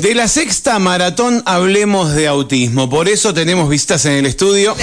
De la sexta maratón hablemos de autismo, por eso tenemos visitas en el estudio.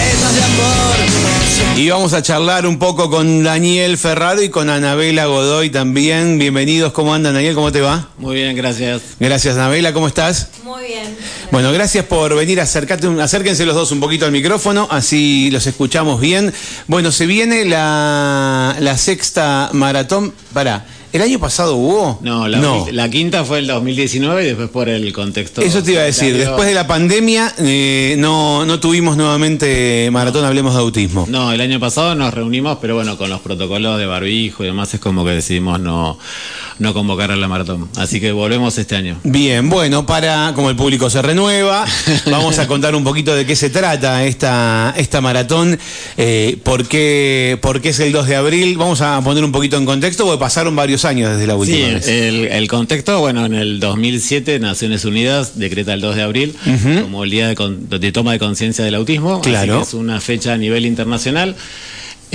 Y vamos a charlar un poco con Daniel Ferraro y con Anabela Godoy también. Bienvenidos, ¿cómo andan Daniel? ¿Cómo te va? Muy bien, gracias. Gracias Anabela, ¿cómo estás? Muy bien. Bueno, gracias por venir, acercate, acérquense los dos un poquito al micrófono, así los escuchamos bien. Bueno, se viene la, la sexta maratón. Para, ¿el año pasado hubo? No la, la quinta fue el 2019 y después por el contexto. Eso te iba a decir, después de la pandemia eh, no, no tuvimos nuevamente maratón Hablemos de Autismo. No, el año pasado nos reunimos, pero bueno, con los protocolos de barbijo y demás es como que decidimos no no convocar a la maratón. Así que volvemos este año. Bien, bueno, para, como el público se renueva, vamos a contar un poquito de qué se trata esta, esta maratón, eh, por, qué, por qué es el 2 de abril. Vamos a poner un poquito en contexto, porque pasaron varios años desde la última sí, vez. El, el, contexto, bueno, en el 2007 Naciones Unidas decreta el 2 de abril como el día de, de toma de conciencia del autismo. Claro. es una fecha a nivel internacional.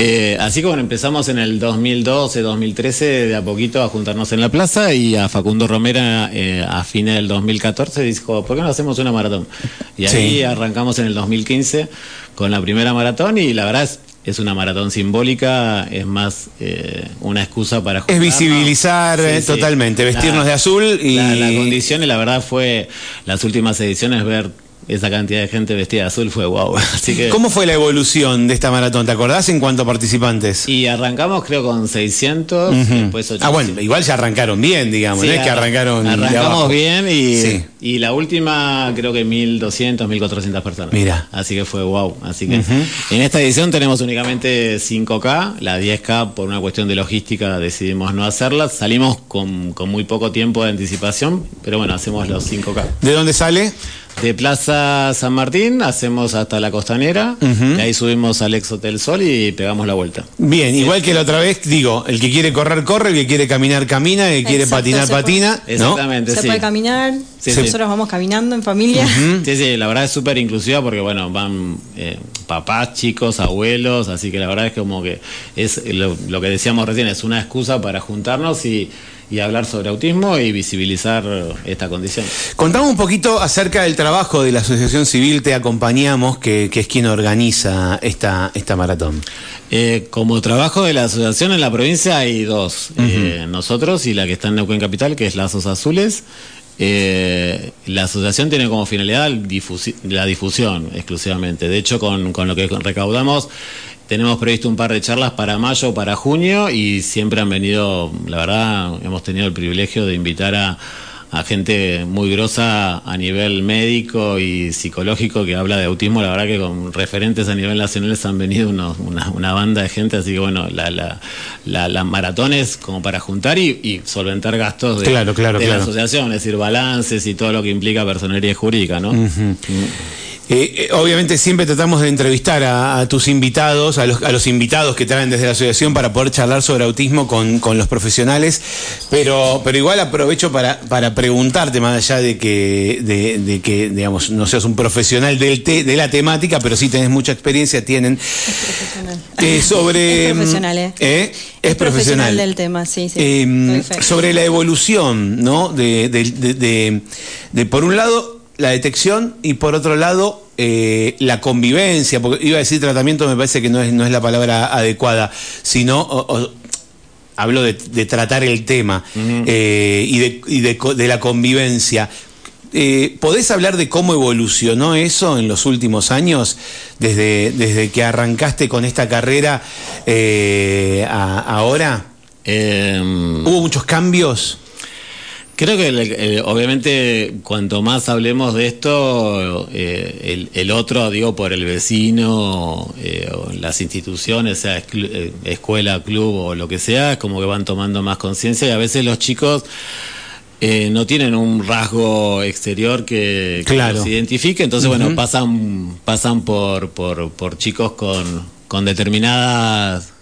Eh, así que bueno, empezamos en el 2012, 2013 de a poquito a juntarnos en la plaza y a Facundo Romera eh, a fines del 2014 dijo, ¿por qué no hacemos una maratón? Y ahí Sí. arrancamos en el 2015 con la primera maratón y la verdad es, es una maratón simbólica, es más eh, una excusa para Es juntarnos. visibilizar eh, totalmente, vestirnos de azul y... La, la condición y la verdad fue las últimas ediciones ver esa cantidad de gente vestida de azul fue wow. Así que ¿Cómo fue la evolución de esta maratón? ¿Te acordás en cuanto a participantes? y arrancamos creo con 600, después 800. Ah, bueno, igual ya arrancaron bien, digamos, Sí, no es que arran- arrancaron Arrancamos bien y, Sí. y la última creo que 1200, 1400 personas. Mira. Así que fue wow. Así que en esta edición tenemos únicamente 5K, la 10K por una cuestión de logística decidimos no hacerla. Salimos con, con muy poco tiempo de anticipación, pero bueno, hacemos los 5K. ¿De dónde sale? De Plaza San Martín hacemos hasta la costanera, de ahí subimos al ex Hotel Sol y pegamos la vuelta. Bien, igual que la otra vez, digo, el que quiere correr, corre, el que quiere caminar, camina, el que quiere Exacto, patinar, puede- patina. ¿no? Exactamente, Se sí. puede caminar, Sí, sí. nosotros vamos caminando en familia. Sí, sí, la verdad es súper inclusiva porque, bueno, van eh, papás, chicos, abuelos, así que la verdad es que como que es lo, lo que decíamos recién, es una excusa para juntarnos y, y hablar sobre autismo y visibilizar esta condición. Contamos un poquito acerca del trabajo de la Asociación Civil Te Acompañamos, que, que es quien organiza esta, esta maratón. Eh, como trabajo de la asociación en la provincia hay dos, eh, nosotros y la que está en Neuquén Capital, que es Lazos Azules. Eh, la asociación tiene como finalidad difusi- la difusión exclusivamente. De hecho, con, con lo que recaudamos, tenemos previsto un par de charlas para mayo, para junio, y siempre han venido, la verdad, hemos tenido el privilegio de invitar a, a gente muy grosa a nivel médico y psicológico que habla de autismo. La verdad que con referentes a nivel nacional han venido unos- una, una banda de gente, así que bueno, la, la, la, la maratón es como para juntar y, y solventar gastos de, Claro, claro, de claro. la asociación, es decir, balances y todo lo que implica personería jurídica, ¿no? Eh, eh, obviamente siempre tratamos de entrevistar a, a tus invitados, a los, a los invitados que traen desde la asociación para poder charlar sobre autismo con, con los profesionales, pero, pero igual aprovecho para, para preguntarte, más allá de que, de, de que digamos, no seas un profesional del te- de la temática, pero sí tenés mucha experiencia, tienen, profesional. eh, sobre... Es profesional, ¿eh? ¿eh? Es, profesional. del tema, sí, sí. Eh, sobre la evolución, ¿no? De- de, por un lado, la detección y por otro lado, eh, la convivencia, porque iba a decir tratamiento, me parece que no es, no es la palabra adecuada, sino... o- o- Hablo de, de tratar el tema eh, y, de, y de co- de la convivencia. Eh, ¿Podés hablar de cómo evolucionó eso en los últimos años, desde, desde que arrancaste con esta carrera eh, a- ahora? Eh, ¿Hubo muchos cambios? Creo que el- el- obviamente cuanto más hablemos de esto, eh, el, el otro, digo, por el vecino, eh, o las instituciones, sea eh, escuela, club o lo que sea, es como que van tomando más conciencia y a veces los chicos eh, no tienen un rasgo exterior que, que Claro. los identifique, entonces bueno, pasan, pasan por, por, por chicos con, con determinadas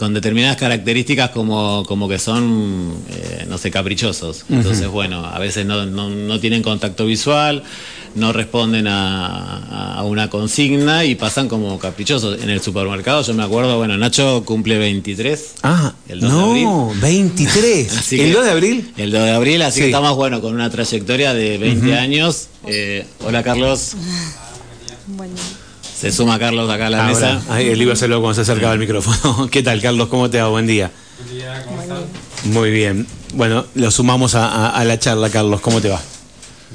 con determinadas características como, como que son, eh, no sé, caprichosos. Entonces, bueno, a veces no, no, no tienen contacto visual, no responden a, a una consigna y pasan como caprichosos. En el supermercado, yo me acuerdo, bueno, Nacho cumple 23. Ah, El 2 de abril. no, 23. Así ¿El que- 2 de abril? El 2 de abril, así Sí. que estamos, bueno, con una trayectoria de 20 años. Eh, hola, Carlos. Bueno, Se suma Carlos acá a la Ahora, mesa. ahí él iba a hacerlo cuando se acercaba el micrófono. ¿Qué tal, Carlos? ¿Cómo te va? Buen día. Muy bien. Bueno, lo sumamos a, a- a la charla, Carlos. ¿Cómo te va?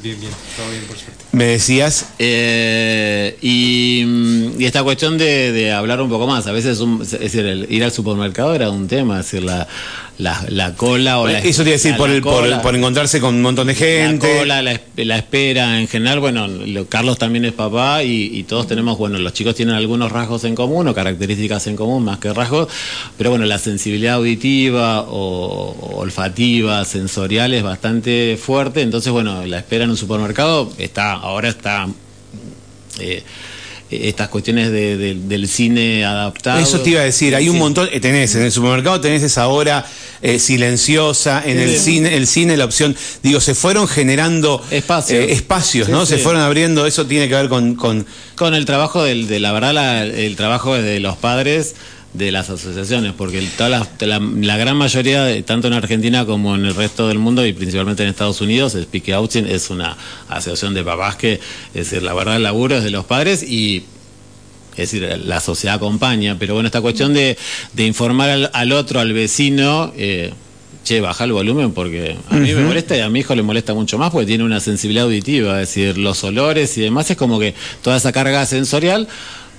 Bien, bien, todo bien por suerte. Me decías. Eh, y, mm, y esta cuestión de, de hablar un poco más, a veces un- es decir, el ir al supermercado era un tema, es decir, la, la, la cola o la Eso te decir, la- por, el, por, cola. por encontrarse con un montón de gente. La cola, la, es- la espera en general, bueno, lo- Carlos también es papá y, y todos tenemos, bueno, los chicos tienen algunos rasgos en común o características en común más que rasgos, pero bueno, la sensibilidad auditiva o, o olfativa, sensorial es bastante fuerte, entonces bueno, la espera en un supermercado está, ahora está... eh, estas cuestiones de- de- del cine adaptado. Eso te iba a decir, hay un Sí. montón, eh, tenés en el supermercado tenés esa hora eh, silenciosa, en el cine, el cine la opción, digo, se fueron generando Espacios. eh, espacios, ¿no? Se fueron abriendo, eso tiene que ver con, con Con el trabajo del, de la verdad, la- el trabajo de los padres de las asociaciones, porque toda la, la- la gran mayoría, de- tanto en Argentina como en el resto del mundo y principalmente en Estados Unidos, Speak Out es una asociación de papás que, es decir, la verdad, el laburo es de los padres y es decir, la sociedad acompaña, pero bueno, esta cuestión de, de informar al, al otro, al vecino, eh, che, baja el volumen porque a mí me molesta y a mi hijo le molesta mucho más porque tiene una sensibilidad auditiva, es decir, los olores y demás, es como que toda esa carga sensorial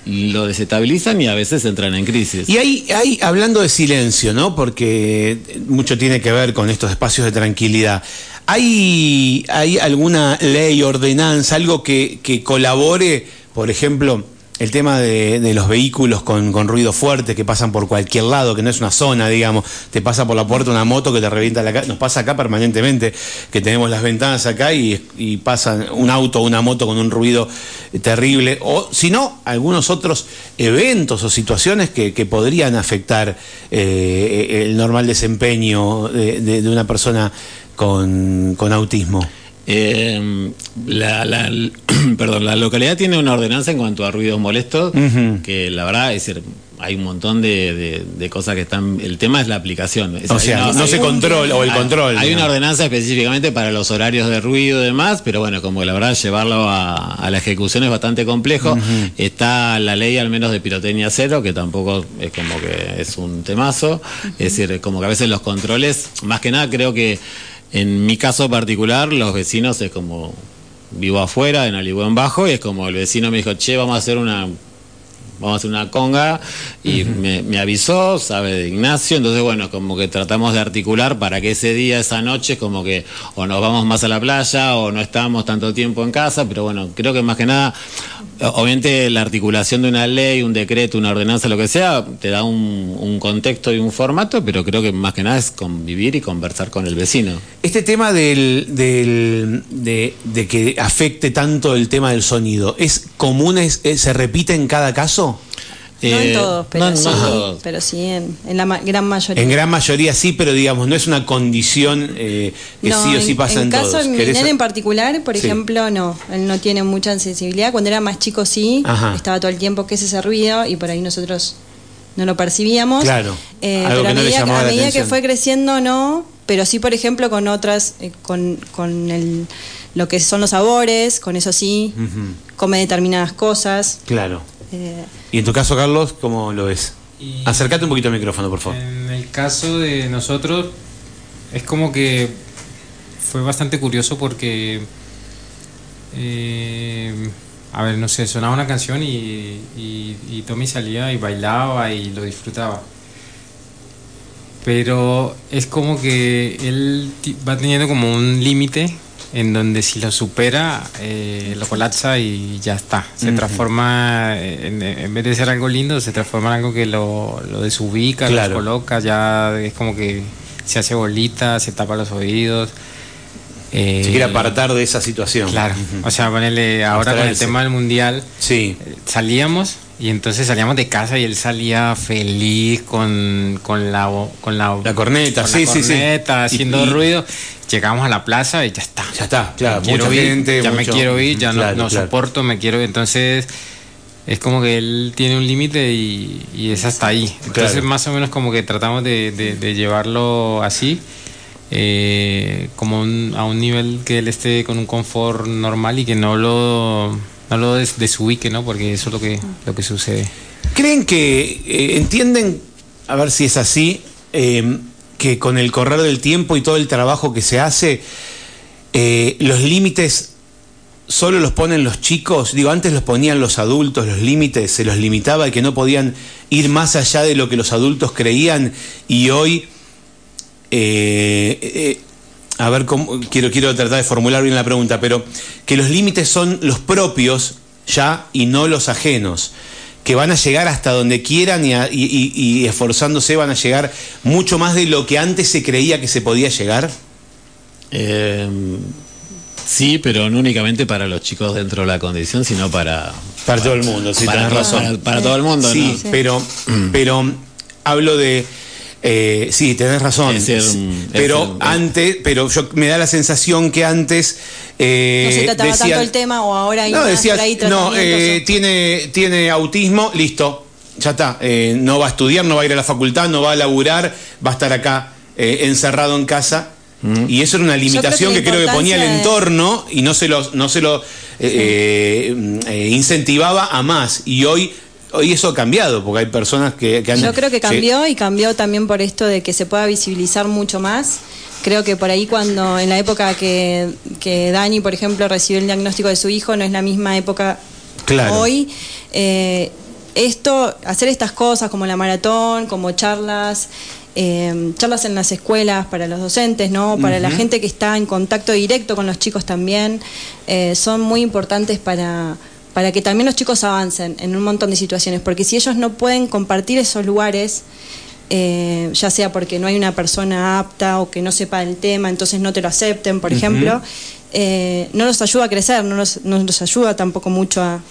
lo desestabilizan y a veces entran en crisis. Y hay, hay, hablando de silencio, ¿no? Porque mucho tiene que ver con estos espacios de tranquilidad. ¿Hay, hay alguna ley, ordenanza, algo que, que colabore, por ejemplo, el tema de, de los vehículos con, con ruido fuerte que pasan por cualquier lado, que no es una zona, digamos, te pasa por la puerta una moto que te revienta la cara, nos pasa acá permanentemente, que tenemos las ventanas acá y, y pasa un auto o una moto con un ruido terrible, o si no, algunos otros eventos o situaciones que, que podrían afectar eh, el normal desempeño de, de- de una persona con, con autismo. Eh, la, la- perdón, la localidad tiene una ordenanza en cuanto a ruidos molestos, que la verdad es decir, hay un montón de, de- de cosas que están. El tema es la aplicación. Es O sea, no se controla, o el hay- control. Hay una ordenanza específicamente para los horarios de ruido y demás, pero bueno, como la verdad llevarlo a, a la ejecución es bastante complejo. Está la ley al menos de pirotecnia cero, que tampoco es como que es un temazo. Es decir, como que a veces los controles, más que nada creo que en mi caso particular, los vecinos es como vivo afuera, en Aligüen Bajo, y es como el vecino me dijo, che, vamos a hacer una vamos a hacer una conga y me, me avisó, sabe de Ignacio, entonces bueno, como que tratamos de articular para que ese día, esa noche, como que o nos vamos más a la playa o no estamos tanto tiempo en casa, pero bueno, creo que más que nada, obviamente la articulación de una ley, un decreto, una ordenanza, lo que sea, te da un, un contexto y un formato, pero creo que más que nada es convivir y conversar con el vecino. Este tema del, del- de, de que afecte tanto el tema del sonido, ¿es común, es, es- se repite en cada caso? No Eh, en todos, pero no, sí, en todos. pero sí en, en la ma- gran mayoría. En gran mayoría sí, pero digamos, no es una condición eh, que No, sí o sí pasa en, caso todos. de mi ¿Querés- nene en particular, por Sí. ejemplo, no, él no tiene mucha sensibilidad. Cuando era más chico sí, Ajá. estaba todo el tiempo que es ese ruido y por ahí nosotros no lo percibíamos. Claro, Eh, algo pero que a no le medida, a la medida que fue creciendo no, pero sí, por ejemplo, con otras, eh, con, con el, lo que son los sabores, con eso sí, come determinadas cosas. Claro. Eh, Y en tu caso, Carlos, ¿cómo lo ves? Y- Acércate un poquito al micrófono, por favor. En el caso de nosotros, es como que fue bastante curioso porque, eh, a ver, no sé, sonaba una canción y, y, y Tommy salía y bailaba y lo disfrutaba. Pero es como que él va teniendo como un límite en donde si lo supera, eh, lo colapsa y ya está. Se transforma, en, en vez de ser algo lindo, se transforma en algo que lo, lo desubica, Claro. lo coloca, ya es como que se hace bolita, se tapa los oídos. eh, Se quiere apartar de esa situación. Claro, o sea, ponerle ahora con el tema del mundial, Sí. eh, salíamos Y entonces salíamos de casa y él salía feliz con, con la con la, La corneta, con sí, la sí, sí. corneta, Y- haciendo y- ruido. Llegamos a la plaza y ya está. Ya está, claro, quiero mucha ir, gente, ya me quiero ir, ya no- Claro, no, claro. soporto, me quiero ir. Entonces es como que él tiene un límite y, y es hasta ahí. Entonces Claro. más o menos como que tratamos de, de- de llevarlo así. eh, como un- a un nivel que él esté con un confort normal y que no lo no lo des- desubique, ¿no? Porque eso es lo que lo que sucede. ¿Creen que eh, entienden, a ver si es así, eh, que con el correr del tiempo y todo el trabajo que se hace, eh, los límites solo los ponen los chicos? Digo, antes los ponían los adultos, los límites, se los limitaba y que no podían ir más allá de lo que los adultos creían y hoy... eh, eh, a ver, cómo, quiero, quiero tratar de formular bien la pregunta, pero que los límites son los propios ya y no los ajenos, que van a llegar hasta donde quieran y, a- y- y- y esforzándose van a llegar mucho más de lo que antes se creía que se podía llegar. Eh, sí, pero no únicamente para los chicos dentro de la condición, sino para... Para todo el mundo, sí, para, tenés razón. para- para todo el mundo, Sí, ¿no? pero, pero hablo de. Eh, sí, tenés razón. Es mm, pero antes, pero yo me da la sensación que antes. eh, no se trataba decían- tanto el tema o ahora hay no, más decías, por ahí no, eh, tiene, tiene autismo, listo, ya está. eh, no va a estudiar, no va a ir a la facultad, no va a laburar, va a estar acá eh, encerrado en casa. Y eso era una limitación que creo que ponía el de- entorno y no se lo, no se lo eh, eh, eh, incentivaba a más. Y hoy, hoy eso ha cambiado, porque hay personas que, que han... Yo creo que cambió y cambió también por esto de que se pueda visibilizar mucho más. Creo que por ahí cuando en la época que, que Dani, por ejemplo, recibió el diagnóstico de su hijo, no es la misma época Claro. hoy. Eh, esto, hacer estas cosas como la maratón, como charlas, eh, charlas en las escuelas para los docentes, ¿no? Para la gente que está en contacto directo con los chicos también, eh, son muy importantes para, para que también los chicos avancen en un montón de situaciones, porque si ellos no pueden compartir esos lugares, eh, ya sea porque no hay una persona apta o que no sepa el tema, entonces no te lo acepten, por ejemplo, eh, no los ayuda a crecer, no los, no los ayuda tampoco mucho a,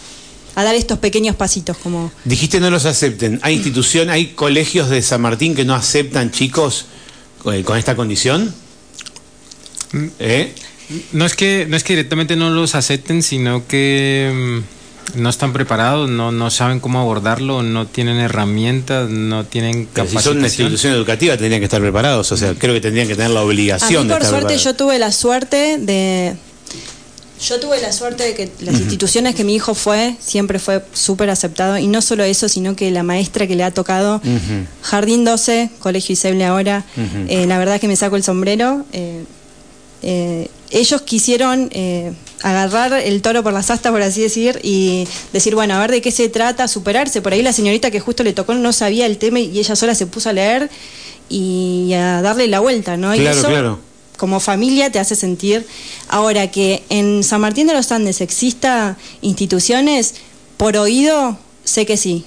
a dar estos pequeños pasitos como... Dijiste no los acepten. ¿Hay institución, hay colegios de San Martín que no aceptan chicos con, con esta condición? ¿Eh? No es que no es que directamente no los acepten, sino que mm, no están preparados, no, no saben cómo abordarlo, no tienen herramientas, no tienen Pero si son una institución educativa tendrían que estar preparados. O sea, creo que tendrían que tener la A mí obligación de por estar suerte preparados. yo tuve la suerte de... Yo tuve la suerte de que las instituciones que mi hijo fue, siempre fue súper aceptado. Y no solo eso, sino que la maestra que le ha tocado, Jardín 12, Colegio Iseble ahora, eh, la verdad que me saco el sombrero. eh, eh, ellos quisieron eh, agarrar el toro por las astas, por así decir, y decir, bueno, a ver de qué se trata, superarse. Por ahí la señorita que justo le tocó no sabía el tema y ella sola se puso a leer y a darle la vuelta, ¿no? y eso, claro. como familia te hace sentir. Ahora que en San Martín de los Andes exista instituciones, por oído, sé que sí.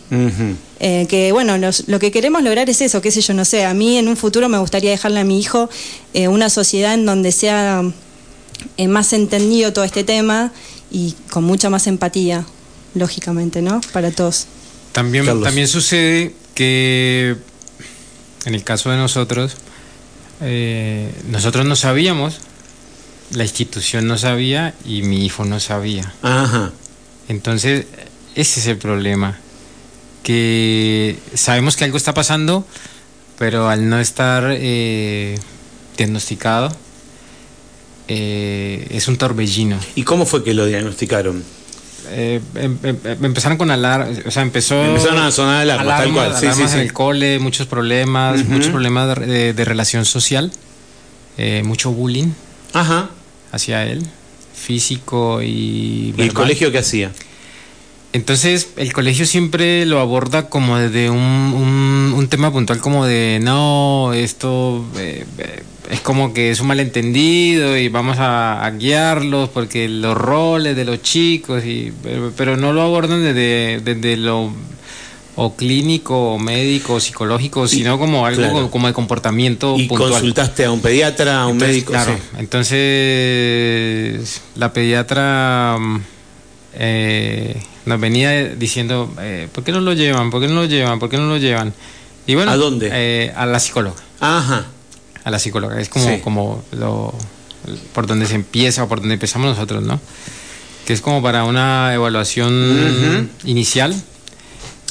Eh, que bueno, los- lo que queremos lograr es eso, qué sé yo, no sé, a mí en un futuro me gustaría dejarle a mi hijo eh, una sociedad en donde sea eh, más entendido todo este tema y con mucha más empatía, lógicamente, ¿no? Para todos. También, Carlos. también sucede que en el caso de nosotros, eh, nosotros no sabíamos, la institución no sabía y mi hijo no sabía. Ajá. Entonces, ese es el problema. Que sabemos que algo está pasando, pero al no estar eh, diagnosticado, eh, es un torbellino. ¿Y cómo fue que lo diagnosticaron? Eh, em- em- em- empezaron con alarmas, o sea, empezó... Empezaron a sonar alarmas, tal cual, sí, alarmas sí, en sí. el cole, muchos problemas, muchos problemas de, de- de relación social, eh, mucho bullying Ajá. hacia él, físico y... ¿Y el colegio qué hacía? Entonces, el colegio siempre lo aborda como desde un, un, un tema puntual, como de no, esto eh, es como que es un malentendido y vamos a, a guiarlos porque los roles de los chicos, y, pero, pero no lo abordan desde, desde lo o clínico, o médico, o psicológico, sino como algo claro. como, de comportamiento ¿Y puntual. consultaste a un pediatra, a un Entonces, médico? Claro, Sí. entonces la pediatra mm, eh, nos venía diciendo, eh, ¿por qué no lo llevan? ¿Por qué no lo llevan? ¿Por qué no lo llevan? Y bueno, ¿A dónde? eh, a la psicóloga. Ajá. A la psicóloga. Es como, Sí. como lo, por donde se empieza o por donde empezamos nosotros, ¿no? Que es como para una evaluación inicial.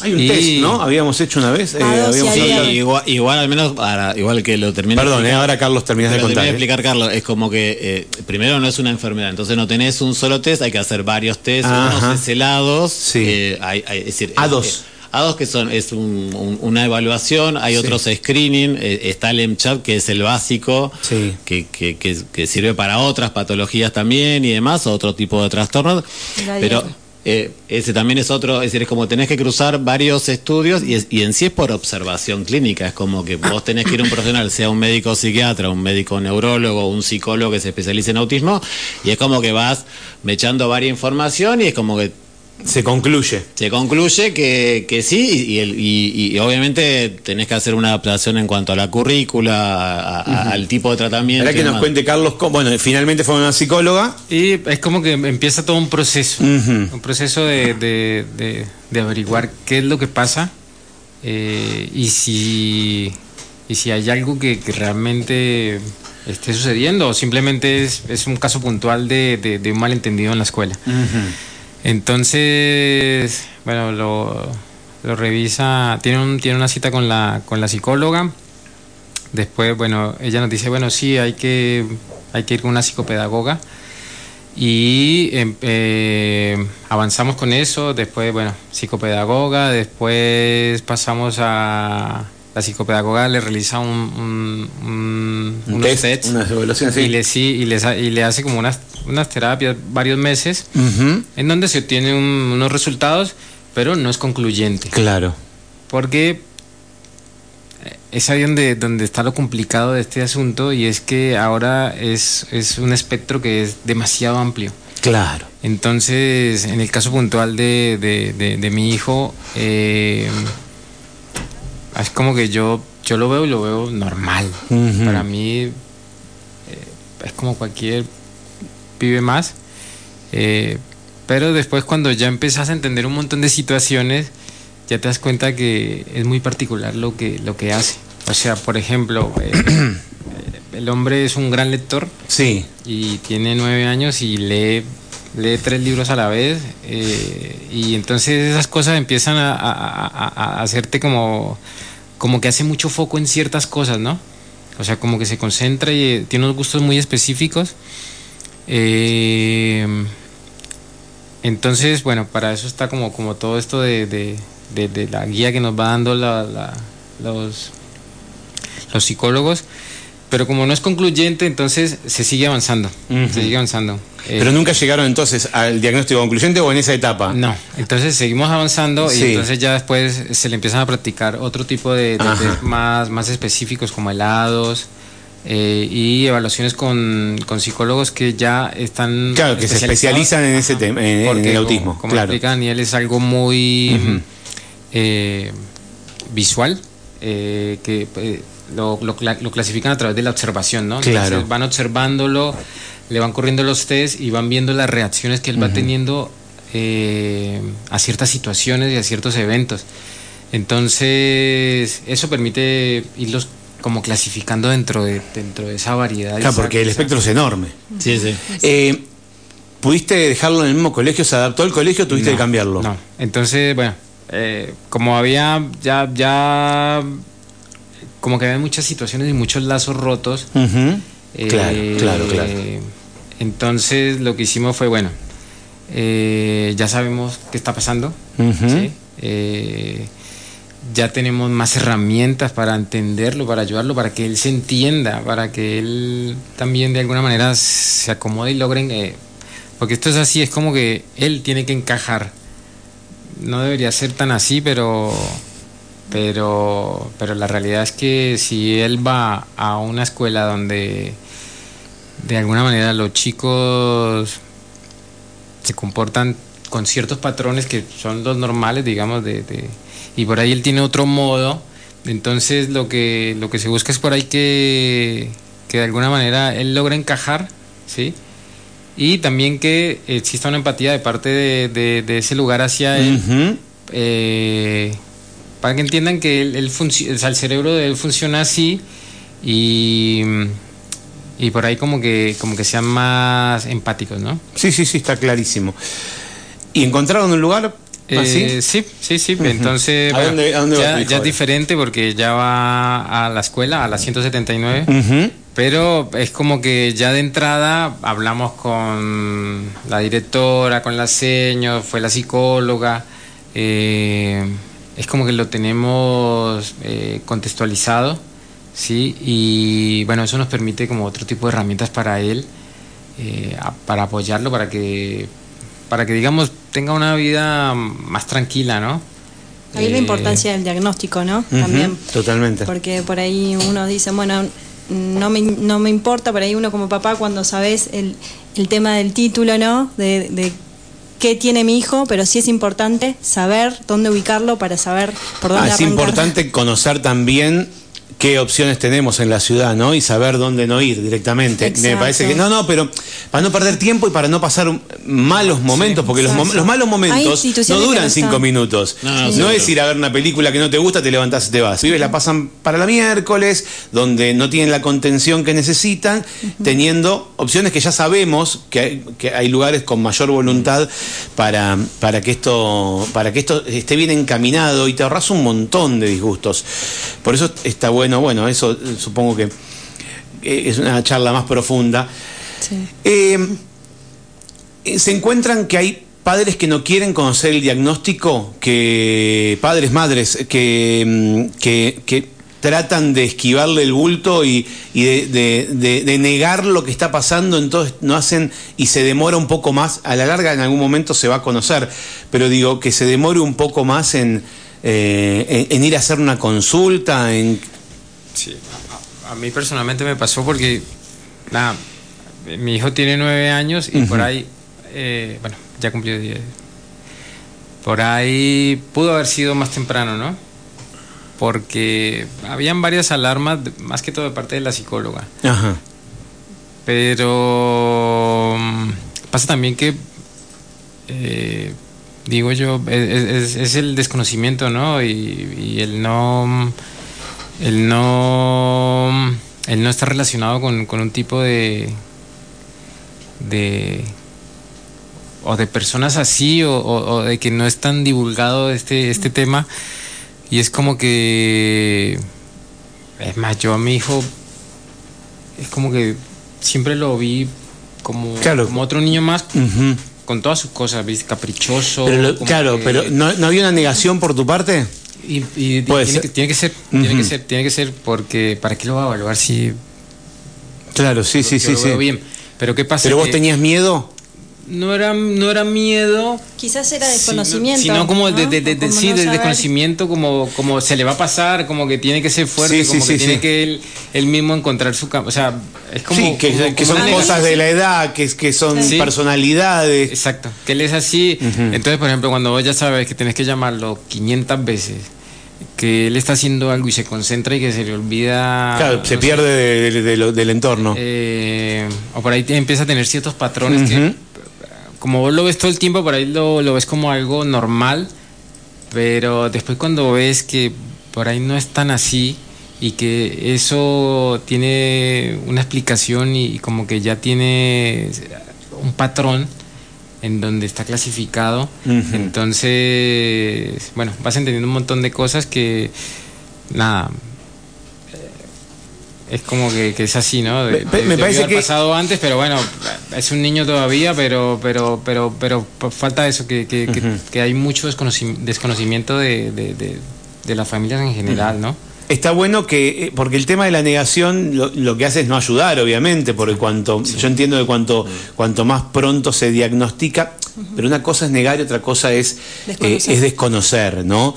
Hay un Y- test, ¿no? Habíamos hecho una vez. eh, Ah, habíamos Sí, había- igual, igual al menos, para, igual que lo termina Perdón, eh, ahora Carlos terminas de contar. termina de eh. explicar, Carlos, es como que eh, primero no es una enfermedad, entonces no tenés un solo test, hay que hacer varios test, Ajá. unos es helados, Sí. eh, hay, hay- es decir, A2. eh, A2 que son es un- un- una evaluación, hay Sí. otros screening, eh, está el MCHAT que es el básico, Sí. que, que- que- que sirve para otras patologías también y demás, otro tipo de trastornos, pero eh, ese también es otro, es decir, es como tenés que cruzar varios estudios y, es- y en sí es por observación clínica, es como que vos tenés que ir a un profesional, sea un médico psiquiatra, un médico neurólogo, un psicólogo que se especialice en autismo, y es como que vas mechando varias información y es como que Se concluye. se concluye que, que sí, y, el- y- y obviamente tenés que hacer una adaptación en cuanto a la currícula, a- a- al tipo de tratamiento. Ahora y que nos cuente Carlos, cómo- bueno, finalmente fue una psicóloga. Y es como que empieza todo un proceso, un proceso de, de- de- de averiguar qué es lo que pasa eh, y, si, y si hay algo que, que realmente esté sucediendo o simplemente es, es un caso puntual de, de- de un malentendido en la escuela. Entonces, bueno, lo, lo revisa, tiene, un, tiene una cita con la, con la psicóloga. Después, bueno, ella nos dice, bueno, sí, hay que, hay que ir con una psicopedagoga. Y em, eh, avanzamos con eso. Después, bueno, psicopedagoga. Después pasamos a... La psicopedagoga le realiza un, un- un- Un unos test, tests unas evaluaciones, sí. y, le, sí, y, les y le hace como unas, unas terapias varios meses en donde se obtienen un- unos resultados, pero no es concluyente. Claro. Porque eh, es ahí donde, donde está lo complicado de este asunto y es que ahora es, es un espectro que es demasiado amplio. Claro. Entonces, en el caso puntual de, de- de- de mi hijo, eh, es como que yo, yo lo veo y lo veo normal. Para mí eh, es como cualquier pibe más. eh, pero después cuando ya empezás a entender un montón de situaciones, ya te das cuenta que es muy particular lo que, lo que hace. O sea, por ejemplo, eh, el hombre es un gran lector, Sí. y tiene nueve años y lee, lee tres libros a la vez eh, y entonces esas cosas empiezan a, a- a- a hacerte como, como que hace mucho foco en ciertas cosas, ¿no? O sea, como que se concentra y eh, tiene unos gustos muy específicos. Eh, entonces, bueno, para eso está como, como todo esto de, de- de- de la guía que nos va dando la- la- los, los psicólogos. Pero como no es concluyente, entonces se sigue avanzando. Se sigue avanzando. Eh, Pero nunca llegaron entonces al diagnóstico concluyente o en esa etapa. no, entonces seguimos avanzando Sí. y entonces ya después se le empiezan a practicar otro tipo de, test más, más específicos como helados eh, y evaluaciones con, con psicólogos que ya están Claro, que se especializan en ese tema, en, el como- autismo. Como, claro. explica Daniel, es algo muy eh, visual, eh, que eh, lo, lo cla- lo clasifican a través de la observación, ¿no? Claro. Entonces van observándolo, le van corriendo los test y van viendo las reacciones que él va teniendo eh, a ciertas situaciones y a ciertos eventos. Entonces, eso permite irlos como clasificando dentro de, dentro de esa variedad. Claro, porque el Esa- espectro es enorme. Sí, sí. Eh, ¿Pudiste dejarlo en el mismo colegio? ¿Se adaptó al colegio o tuviste No, que cambiarlo? No, entonces, bueno, eh, como había ya, ya, como que había muchas situaciones y muchos lazos rotos. Ujú. Claro, eh, claro, claro. Entonces lo que hicimos fue, bueno, eh, ya sabemos qué está pasando. Ujú. ¿sí? Eh, ya tenemos más herramientas para entenderlo, para ayudarlo, para que él se entienda, para que él también de alguna manera se acomode y logren... eh, porque esto es así, es como que él tiene que encajar. No debería ser tan así, pero pero pero la realidad es que si él va a una escuela donde de alguna manera los chicos se comportan con ciertos patrones que son los normales, digamos, de, de- y por ahí él tiene otro modo, entonces lo que lo que se busca es por ahí que, que de alguna manera él logra encajar, ¿sí? y también que exista una empatía de parte de, de- de ese lugar hacia él, eh, para que entiendan que o sea, el cerebro de él funciona así y, y por ahí como que, como que sean más empáticos, ¿no? Sí, sí, sí, está clarísimo. ¿Y encontraron un lugar así? Eh, sí, sí, sí. Entonces, ¿A bueno, dónde- a dónde ya, es diferente porque ya va a la escuela, a la 179. Ujú. Pero es como que ya de entrada hablamos con la directora, con la seño, fue la psicóloga. eh, es como que lo tenemos eh, contextualizado, ¿sí? Y bueno, eso nos permite como otro tipo de herramientas para él, eh, a- para apoyarlo, para que, para que digamos tenga una vida más tranquila, ¿no? Ahí la Eh, importancia del diagnóstico, ¿no? También. Totalmente. Porque por ahí uno dice, bueno, no me, no me importa, por ahí uno como papá cuando sabes el, el tema del título, ¿no? De, de qué tiene mi hijo, pero sí es importante saber dónde ubicarlo para saber por dónde Ah, es arrancar. importante conocer también qué opciones tenemos en la ciudad, ¿no? Y saber dónde no ir directamente. Me parece que no, no, pero para no perder tiempo y para no pasar malos momentos, porque los, malos momentos no duran no cinco minutos. No, no, es ir a ver una película que no te gusta, te levantás y te vas. Vives la pasan para la miércoles, donde no tienen la contención que necesitan, teniendo opciones que ya sabemos que hay, que hay lugares con mayor voluntad para, para que esto para que esto esté bien encaminado y te ahorras un montón de disgustos. Por eso está bueno, bueno, eso eh, supongo que eh, es una charla más profunda. Sí. Eh, se encuentran que hay padres que no quieren conocer el diagnóstico, que padres, madres, que, mm, que, que tratan de esquivarle el bulto y, y de, de- de- de negar lo que está pasando, entonces no hacen y se demora un poco más, a la larga en algún momento se va a conocer, pero digo que se demore un poco más en, eh, en, en ir a hacer una consulta, en... Sí, a, a mí personalmente me pasó porque, nada, mi hijo tiene nueve años y por ahí, eh, bueno, ya cumplió diez. Por ahí pudo haber sido más temprano, ¿no? Porque habían varias alarmas, más que todo de parte de la psicóloga. Ajá. Pero mm, pasa también que, eh, digo yo, es, es- es el desconocimiento, ¿no? Y, y el no, el no, el no estar relacionado con, con un tipo de, de, o de personas así, o, o- o de que no es tan divulgado este, este tema. Y es como que, es más, yo a mi hijo es como que siempre lo vi como, Claro. como otro niño más con todas sus cosas, ¿viste? Caprichoso. Pero lo- claro, que- pero ¿no, ¿no había una negación por tu parte? Y, y tiene, ser. que, tiene que ser, tiene Ujú. que ser, tiene que ser, porque ¿para qué lo va a evaluar si Claro, sí, sí, sí, lo sí. veo bien? Pero ¿qué pasa? Pero vos Que tenías miedo. no era, no era miedo. Quizás era sino- desconocimiento. Sino como de, ¿no? de- de- de- como sí, no de saber. desconocimiento, como, como se le va a pasar, como que tiene que ser fuerte, Sí, sí, como que sí, tiene sí. que él, él mismo encontrar su campo. O sea, es como. sí, que, como- que como son cosas de la edad, que, que son Sí. personalidades. Exacto, que él es así. Ujú. Entonces, por ejemplo, cuando vos ya sabes que tenés que llamarlo 500 veces, que él está haciendo algo y se concentra y que se le olvida. Claro, se no pierde de- de- de lo- del entorno. eh, o por ahí te- empieza a tener ciertos patrones que, como vos lo ves todo el tiempo, por ahí lo, lo ves como algo normal, pero después cuando ves que por ahí no es tan así y que eso tiene una explicación y, y como que ya tiene un patrón en donde está clasificado, entonces, bueno, vas entendiendo un montón de cosas que, nada, es como que, que es así, ¿no? De- Me- me parece haber que- pasado antes, pero bueno, es un niño todavía, pero pero pero pero falta eso, que, que, que- hay mucho desconoci- desconocimiento de, de, de- de las familias en general, ¿no? Está bueno que, eh, porque el tema de la negación lo, lo que hace es no ayudar, obviamente, porque cuanto, yo entiendo que cuanto, cuanto más pronto se diagnostica, pero una cosa es negar y otra cosa es eh, Desconocer. es desconocer, ¿no?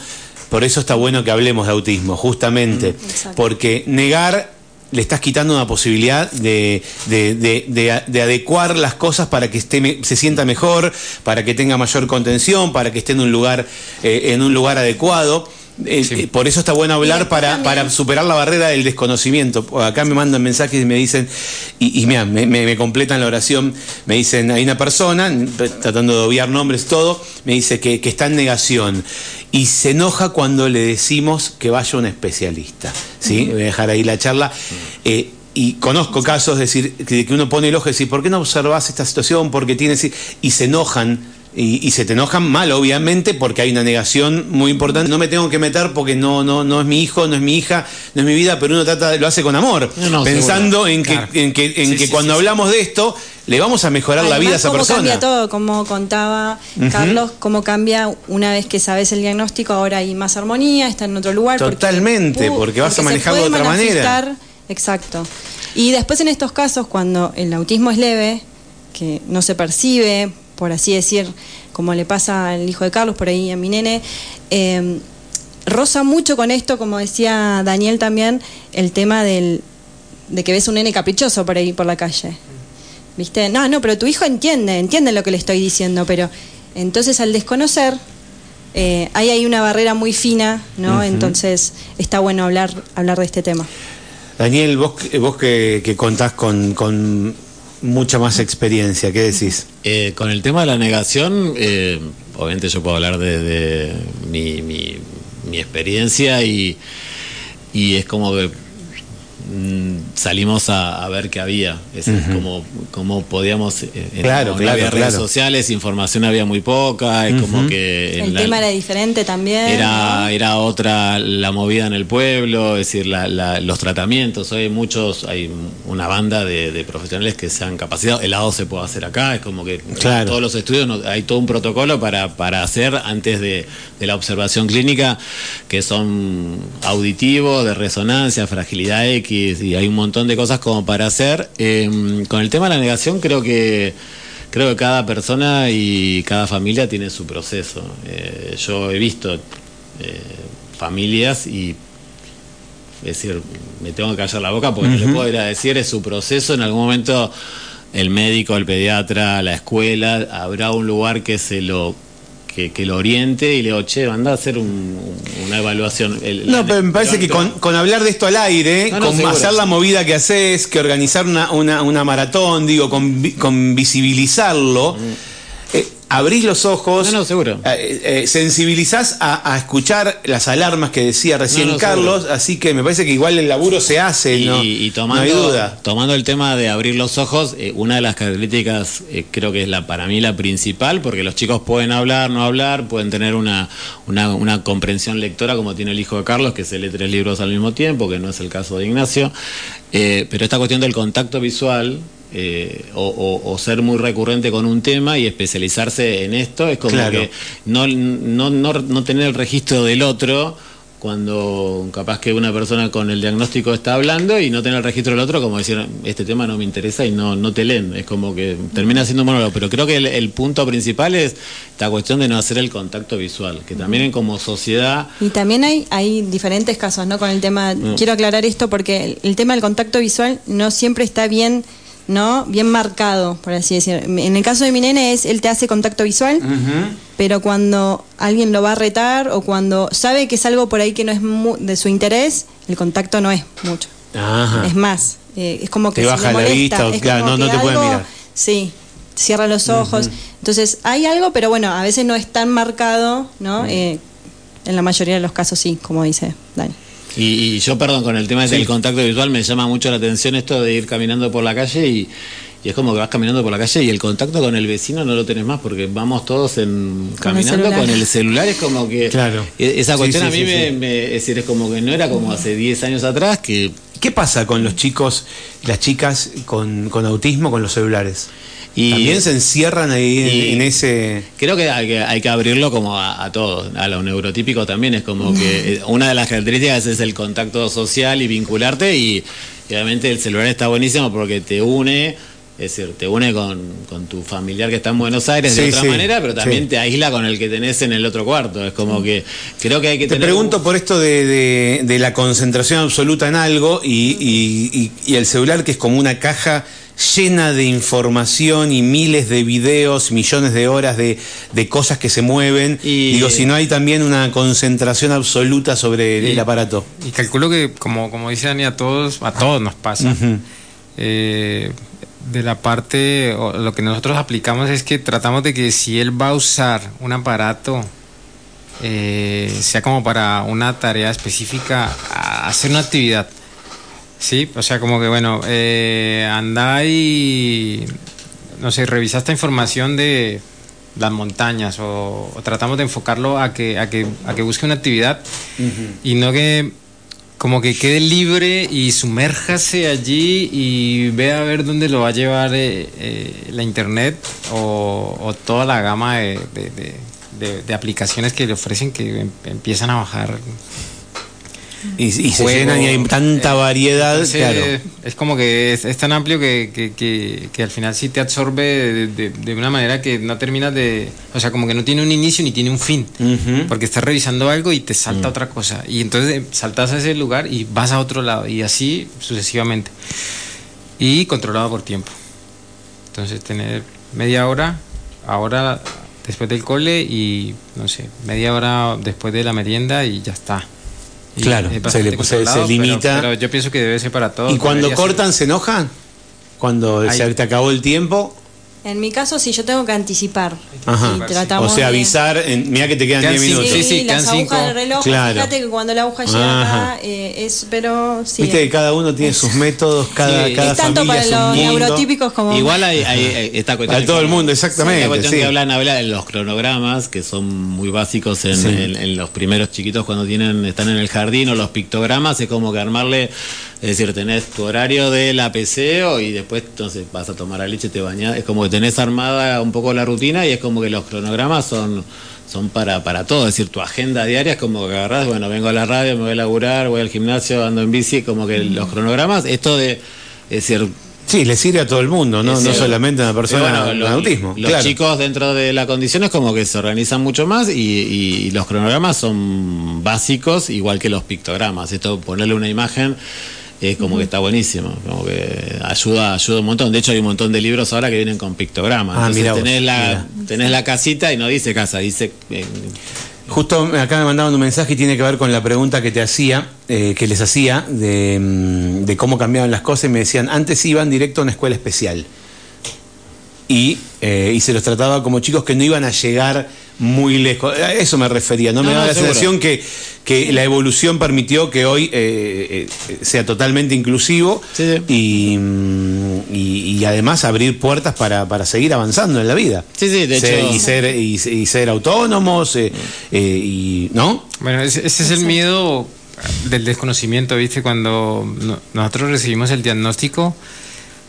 Por eso está bueno que hablemos de autismo, justamente, Exacto. porque negar le estás quitando una posibilidad de, de- de- de- de adecuar las cosas para que esté, se sienta mejor, para que tenga mayor contención, para que esté en un lugar, eh, en un lugar adecuado. Eh, Sí. eh, por eso está bueno hablar para, para superar la barrera del desconocimiento. Acá me mandan mensajes y me dicen, y, y mira, me, me- me completan la oración, me dicen, hay una persona, tratando de obviar nombres, todo, me dice que, que está en negación y se enoja cuando le decimos que vaya un especialista. ¿sí? Voy a dejar ahí la charla. Eh, y conozco casos, es decir, que, uno pone el ojo y decir, ¿por qué no observas esta situación? Porque tienes. Y se enojan. Y, y se te enojan mal, obviamente, porque hay una negación muy importante. No me tengo que meter porque no, no, no es mi hijo, no es mi hija, no es mi vida, pero uno trata, lo hace con amor, No, no, pensando en que, Claro. en que, en Sí, que sí, cuando sí, hablamos de esto, le vamos a mejorar la vida a esa cómo persona. cambia todo, como contaba Carlos, cómo cambia una vez que sabes el diagnóstico, ahora hay más armonía, está en otro lugar. porque Totalmente, porque vas a manejarlo de otra manera. Exacto. Y después en estos casos, cuando el autismo es leve, que no se percibe, por así decir, como le pasa al hijo de Carlos, por ahí a mi nene, eh, roza mucho con esto, como decía Daniel también, el tema del, de que ves un nene caprichoso por ahí por la calle. ¿Viste? No, no, pero tu hijo entiende, entiende lo que le estoy diciendo, pero entonces al desconocer, eh, ahí hay una barrera muy fina, ¿no? Entonces está bueno hablar, hablar de este tema. Daniel, vos, que- vos que, que contás con, con mucha más experiencia, ¿qué decís? Eh, con el tema de la negación, eh, obviamente yo puedo hablar de, de mi, mi- experiencia y, y es como que salimos a, a ver qué había, es decir, como, como podíamos, eh, en- Claro, claro, había redes claro. sociales, información había muy poca, es como que... El la- tema era diferente también. era, ¿no? era otra la movida en el pueblo, es decir, la- la- los tratamientos. Hoy hay muchos, hay una banda de, de profesionales que se han capacitado. El lado se puede hacer acá, es como que Claro. todos los estudios, no- hay todo un protocolo para, para hacer antes de, de la observación clínica, que son auditivos, de resonancia, fragilidad X, y hay un montón de cosas como para hacer. Eh, con el tema de la negación, creo que creo que cada persona y cada familia tiene su proceso. Eh, yo he visto eh, familias y es decir, me tengo que callar la boca porque no le puedo ir a decir, es su proceso. En algún momento el médico, el pediatra, la escuela, habrá un lugar que se lo que, que lo oriente y le digo, che, anda a hacer un- una evaluación. El- No, pero me parece que con, con hablar de esto al aire, No, no, con seguro. hacer la movida que haces, que organizar una, una, una maratón, digo, con, vi- con visibilizarlo, eh, abrís los ojos. No, no, seguro. eh, eh, sensibilizás a, a escuchar las alarmas que decía recién No, Carlos, así que me parece que igual el laburo se hace, Y, tomando, hay duda. tomando el tema de abrir los ojos, eh, una de las características creo que es la para mí la principal, porque los chicos pueden hablar, no hablar, pueden tener una, una, una comprensión lectora como tiene el hijo de Carlos, que se lee tres libros al mismo tiempo, que no es el caso de Ignacio, pero esta cuestión del contacto visual eh, o, o- o ser muy recurrente con un tema y especializarse en esto es como Claro. que no, no, no, no tener el registro del otro cuando capaz que una persona con el diagnóstico está hablando y no tener el registro del otro como decir este tema no me interesa y no, no te leen es como que termina siendo un monólogo pero creo que el, el punto principal es esta cuestión de no hacer el contacto visual que también como sociedad Y también hay, hay diferentes casos, ¿no? Con el tema, quiero aclarar esto porque el, el tema del contacto visual no siempre está bien, ¿no? Bien marcado, por así decir. En el caso de mi nene es, él te hace contacto visual, pero cuando alguien lo va a retar o cuando sabe que es algo por ahí que no es mu- de su interés, el contacto no es mucho. Ajá. Es más, eh, es como que Te se baja le la molesta, vista, o claro, no- no te pueden algo- mirar. Sí, cierra los ojos. Entonces, hay algo, pero bueno, a veces no es tan marcado, ¿no? Eh, en la mayoría de los casos sí, como dice Dani. Y, y yo, perdón, con el tema del contacto visual me llama mucho la atención esto de ir caminando por la calle y, y es como que vas caminando por la calle y el contacto con el vecino no lo tenés más porque vamos todos en, Con el caminando con el celular. Es como que Claro. e- esa Sí, cuestión sí, a mí sí, me, sí. me- es decir, es como que no era como hace 10 años atrás que ¿Qué pasa con los chicos, las chicas con, con autismo, con los celulares? Y- También se encierran ahí en- ese... Creo que hay que, hay que abrirlo como a, a todos, a lo neurotípico también, es como que eh, una de las características es el contacto social y vincularte y, y obviamente el celular está buenísimo porque te une, es decir, te une con, con tu familiar que está en Buenos Aires de otra sí, manera, pero también sí. te aísla con el que tenés en el otro cuarto, es como que creo que hay que Te tener... pregunto por esto de, de- de la concentración absoluta en algo y, y- y- y el celular que es como una caja llena de información y miles de videos, millones de horas de, de cosas que se mueven. Y- Digo, si no hay también una concentración absoluta sobre Y- el aparato. Y calculo que, como, como dice Dani, a todos, a todos nos pasa. Eh, de la parte, o lo que nosotros aplicamos es que tratamos de que si él va a usar un aparato, eh, sea como para una tarea específica, hacer una actividad. Sí, o sea, como que bueno, eh, anda y, no sé, revisa esta información de las montañas o, o tratamos de enfocarlo a que, a que, a que busque una actividad y no que como que quede libre y sumérjase allí y vea a ver dónde lo va a llevar eh, eh, la internet o, o toda la gama de, de- de- de- de aplicaciones que le ofrecen que em- empiezan a bajar. Y, y se llenan y hay tanta eh, variedad, Entonces, claro. Es como que es, es tan amplio que, que- que- que al final sí te absorbe de, de- de una manera que no terminas de... O sea, como que no tiene un inicio ni tiene un fin. Porque estás revisando algo y te salta otra cosa. Y entonces eh, saltas a ese lugar y vas a otro lado. Y así sucesivamente. Y controlado por tiempo. Entonces tener media hora, ahora después del cole y no sé, media hora después de la merienda y ya está. Claro, se bastante le- se- se controlado, limita. Pero, pero yo pienso que debe ser para todos. ¿Y cuando ser. cortan se enojan? Cuando Ahí. se te acabó el tiempo. En mi caso, sí, yo tengo que anticipar. Ajá. Y tratamos O sea, de- avisar, en, mira que te quedan Quedan 10 cinco, minutos. Sí, Sí, sí, las agujas cinco. del reloj. Claro. Fíjate que cuando la aguja llega acá, eh, es, pero sí. Viste que cada uno tiene sus métodos, cada, Sí, cada es tanto familia para es un los mundo. neurotípicos como. Igual hay, hay- esta cuestión. A todo el mundo, exactamente, La cuestión sí. que hablan, habla de los cronogramas, que son muy básicos en, Sí. en- en los primeros chiquitos cuando tienen están en el jardín, o los pictogramas, es como que armarle, es decir, tenés tu horario de la PCO y después entonces vas a tomar la leche, te bañas, es como que tenés armada un poco la rutina y es como que los cronogramas son son para, para todo, es decir, tu agenda diaria es como que agarrás, bueno, vengo a la radio, me voy a laburar, voy al gimnasio, ando en bici, como que los cronogramas, esto de, es decir, Sí, le sirve a todo el mundo, no, no solamente a una persona con autismo. Los claro. chicos dentro de la condición es como que se organizan mucho más y, y los cronogramas son básicos, igual que los pictogramas. Esto, ponerle una imagen es como que está buenísimo, como que ayuda, ayuda un montón. De hecho, hay un montón de libros ahora que vienen con pictogramas. Ah, Entonces mirá vos, tenés, la, tenés la casita y no dice casa, dice... eh, Justo acá me mandaban un mensaje y tiene que ver con la pregunta que te hacía, eh, que les hacía, de, mm, de cómo cambiaban las cosas y me decían, antes iban directo a una escuela especial. Y, eh, y se los trataba como chicos que no iban a llegar muy lejos. A eso me refería, ¿no? Me no, la seguro. sensación que, que la evolución permitió que hoy eh, eh, sea totalmente inclusivo Sí, sí. Y, mm, y- y además abrir puertas para, para seguir avanzando en la vida. Sí, sí, de Ser- hecho- Y ser, y, y ser autónomos, eh, eh, y, ¿no? Bueno, ese, ese es el miedo del desconocimiento, ¿viste? Cuando no- nosotros recibimos el diagnóstico,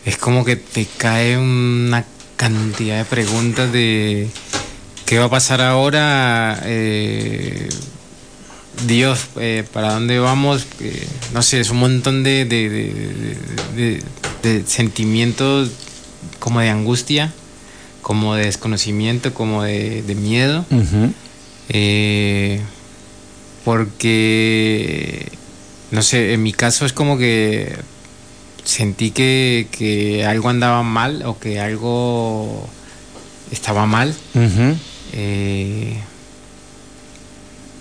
es como que te cae una cantidad de preguntas de qué va a pasar ahora, eh, Dios, eh, ¿para dónde vamos? Eh, no sé, es un montón de, de- sentimientos como de angustia, como de desconocimiento, como de, miedo. Eh, porque, no sé, en mi caso es como que sentí que, que algo andaba mal o que algo estaba mal. Ujú. Eh,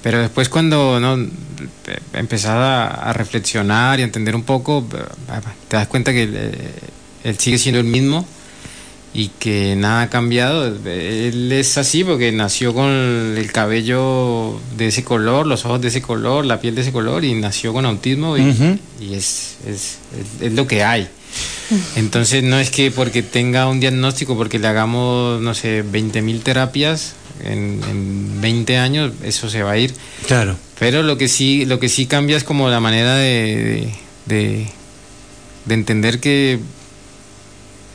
pero después cuando no empezás a, a reflexionar y a entender un poco, eh, te das cuenta que él, eh, él sigue siendo el mismo y que nada ha cambiado. Él es así porque nació con el cabello de ese color, los ojos de ese color, la piel de ese color y nació con autismo y, Ujú. y es, es, es- es lo que hay. Entonces no es que porque tenga un diagnóstico, porque le hagamos, no sé, 20.000 terapias en, en 20 años, eso se va a ir. Claro. Pero lo que sí, lo que sí cambia es como la manera de, de, de- de entender que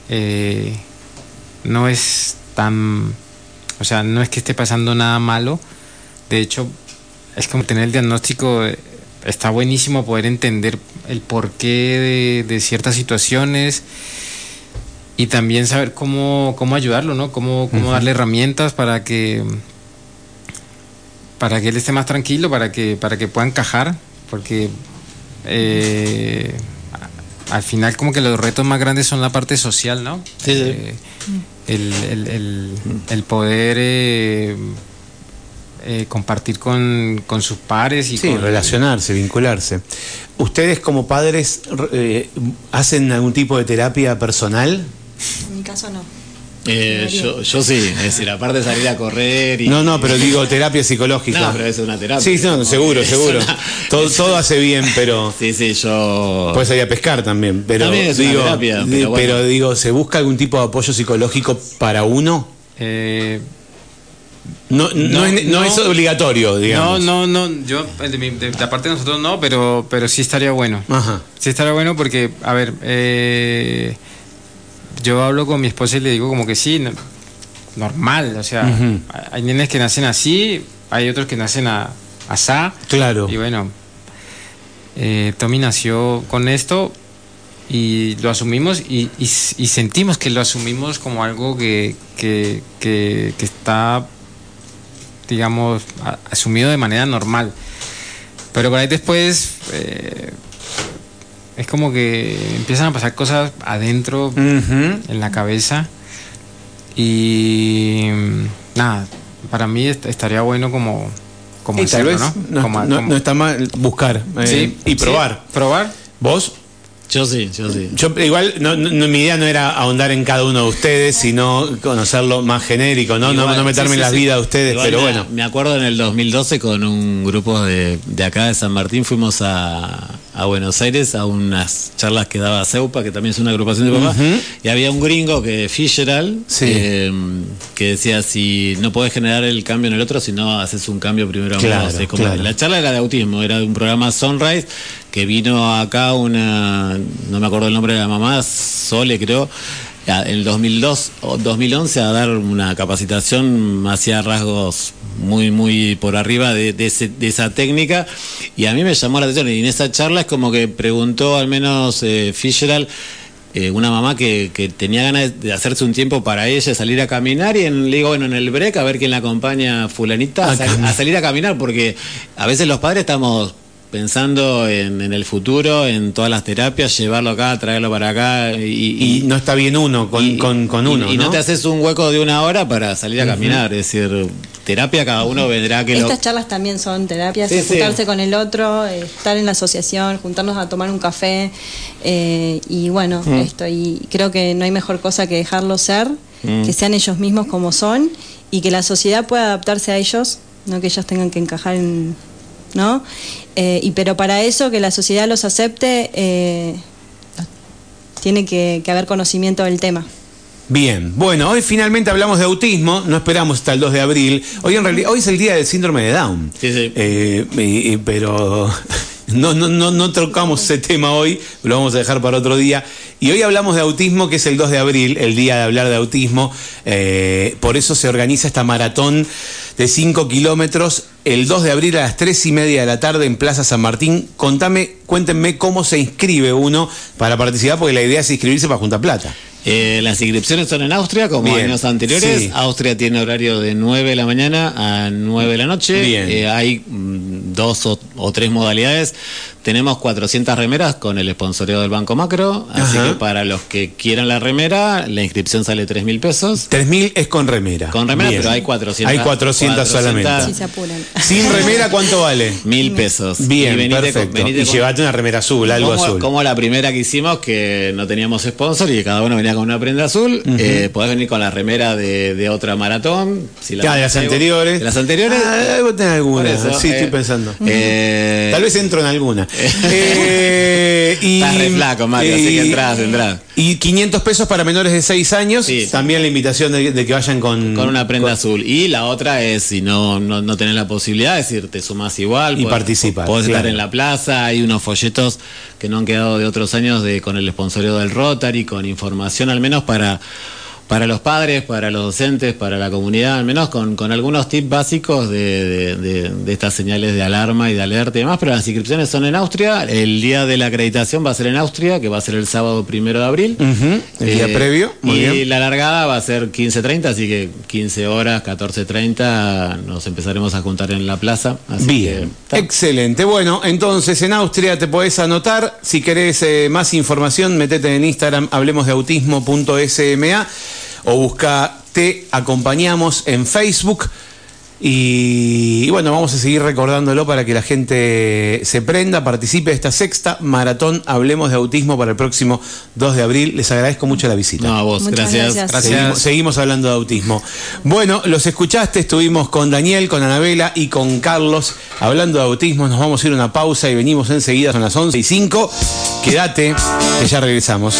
eh, no es tan, o sea, no es que esté pasando nada malo. De hecho, es como tener el diagnóstico, está buenísimo poder entender el porqué de, de ciertas situaciones y también saber cómo, cómo ayudarlo, ¿no? Cómo, cómo darle herramientas para que para que él esté más tranquilo, para que, para que pueda encajar, porque eh, al final como que los retos más grandes son la parte social, ¿no? Sí, sí. Eh, el, el- el- el poder eh, eh, compartir con, con sus pares y Sí, con, relacionarse, vincularse. ¿Ustedes como padres eh, hacen algún tipo de terapia personal? En mi caso no. Eh, yo, yo sí, es decir, aparte de salir a correr y... No, no, pero digo terapia psicológica. No, pero es una terapia. Sí, no, seguro, seguro. una- Todo, todo hace bien, pero Sí, sí, yo... puedes salir a pescar también. Pero También es una digo, terapia, di- pero bueno. digo, ¿se busca algún tipo de apoyo psicológico para uno? Eh, No, no, No, es, no es obligatorio, digamos. no, no, no, yo de, mi- de la parte de nosotros no, pero, pero sí estaría bueno. Ajá. Sí estaría bueno porque, a ver, eh, yo hablo con mi esposa y le digo como que sí, no- normal, o sea, hay nenes que nacen así, hay otros que nacen a asá, Claro. y bueno, eh, Tommy nació con esto y lo asumimos y, y- y sentimos que lo asumimos como algo que, que, que- que está, digamos, asumido de manera normal. Pero por ahí después eh, es como que empiezan a pasar cosas adentro, en la cabeza. Y mm, nada, para mí est- estaría bueno como, como Y tal hacerlo, vez ¿no? no, Como- no- como- no está mal buscar eh, Sí, y sí, probar. probar. ¿Vos? Yo sí, yo sí. Yo igual, no, no- mi idea no era ahondar en cada uno de ustedes, sino conocerlo más genérico, ¿no? no, Igual, no meterme sí, en sí, la sí. vida de ustedes, Igual pero me- bueno. Me acuerdo en el 2012 con un grupo de, de acá de San Martín fuimos a, a Buenos Aires a unas charlas que daba CEUPA, que también es una agrupación de papás, y había un gringo que Fitzgerald Sí. eh, que decía si no podés generar el cambio en el otro, si no haces un cambio primero Claro, como- claro. La charla era de autismo, era de un programa Sunrise que vino acá una, no me acuerdo el nombre de la mamá, Sole creo, a- en el 2002 o 2011 a dar una capacitación hacia rasgos muy muy por arriba de, de ese- de esa técnica. Y a mí me llamó la atención y en esa charla es como que preguntó al menos eh, Fitzgerald eh, una mamá que, que tenía ganas de hacerse un tiempo para ella, salir a caminar y en, le digo, bueno, en el break a ver quién la acompaña fulanita a salir a caminar porque a veces los padres estamos pensando en, en el futuro, en todas las terapias, llevarlo acá, traerlo para acá y, Y no está bien uno con, y- con, uno, y, no ¿no? te haces un hueco de una hora para salir a caminar, es decir, terapia cada uno vendrá que lo... Estas charlas también son terapias, Sí, sí. juntarse con el otro, estar en la asociación, juntarnos a tomar un café eh, y bueno, Mm. esto y creo que no hay mejor cosa que dejarlos ser, Mm. que sean ellos mismos como son y que la sociedad pueda adaptarse a ellos, no que ellos tengan que encajar en, ¿no? Eh, y pero para eso que la sociedad los acepte eh, tiene que, que haber conocimiento del tema. Bien, bueno, hoy finalmente hablamos de autismo, no esperamos hasta el 2 de abril. Hoy en realidad, hoy es el día del síndrome de Down. Sí, sí. Eh, y- y- pero no, no, no, no tocamos ese tema hoy, lo vamos a dejar para otro día. Y hoy hablamos de autismo, que es el 2 de abril, el día de hablar de autismo. Eh, por eso se organiza esta maratón de 5 kilómetros el 2 de abril a las 3 y media de la tarde en Plaza San Martín. Contame, cuéntenme cómo se inscribe uno para participar, porque la idea es inscribirse para juntar plata. Eh, las inscripciones son en Austria, como Bien, años anteriores. sí. Austria tiene horario de 9 de la mañana a 9 de la noche. Bien. Eh, hay mm, dos o, o tres modalidades. Tenemos 400 remeras con el sponsoreo del Banco Macro. Así Ajá. que para los que quieran la remera, la inscripción sale 3 mil pesos. 3.000 es con remera. Con remera, Bien. pero hay 400. Hay 400, solamente. Si se apuran. Sin remera, ¿cuánto vale? Mil pesos. Bien, Y venite con- perfecto. venite y con- llévate una remera azul, algo como, azul. como la primera que hicimos, que no teníamos sponsor y que cada uno venía con una prenda azul. eh, podés venir con la remera de, de otra maratón. Si la Ah, de las anteriores. De las anteriores. Ah, alguna. Eso, sí, eh, estoy pensando. eh, Tal vez entro en alguna. Eh, y, Estás re flaco, Mario, así que entrás, entrás. Y 500 pesos para menores de 6 años. Sí. También la invitación de, de que vayan con... Con una prenda con- azul. Y la otra es, si no, no, no tenés la posibilidad, es decir, te sumás igual. Y podés- participar, Podés estar claro. en la plaza, hay unos folletos que no han quedado de otros años de con el sponsoreo del Rotary, con información al menos para para los padres, para los docentes, para la comunidad, al menos con, con algunos tips básicos de, de, de, estas señales de alarma y de alerta y demás, pero las inscripciones son en Austria, el día de la acreditación va a ser en Austria, que va a ser el sábado primero de abril. El día Eh, previo, muy y bien. la largada va a ser 15.30, así que 15 horas, 14.30 nos empezaremos a juntar en la plaza. Así Bien, que, excelente. Bueno, entonces en Austria te podés anotar. Si querés eh, más información, metete en Instagram, hablemosdeautismo.sma o busca Te Acompañamos en Facebook. Y, y bueno, vamos a seguir recordándolo para que la gente se prenda, participe de esta sexta maratón Hablemos de Autismo para el próximo 2 de abril. Les agradezco mucho la visita. No, a vos, Muchas gracias. gracias. Seguimos, seguimos hablando de autismo. Bueno, los escuchaste, estuvimos con Daniel, con Anabela y con Carlos hablando de autismo. Nos vamos a ir a una pausa y venimos enseguida, son las 11 y 5. Quédate, que ya regresamos.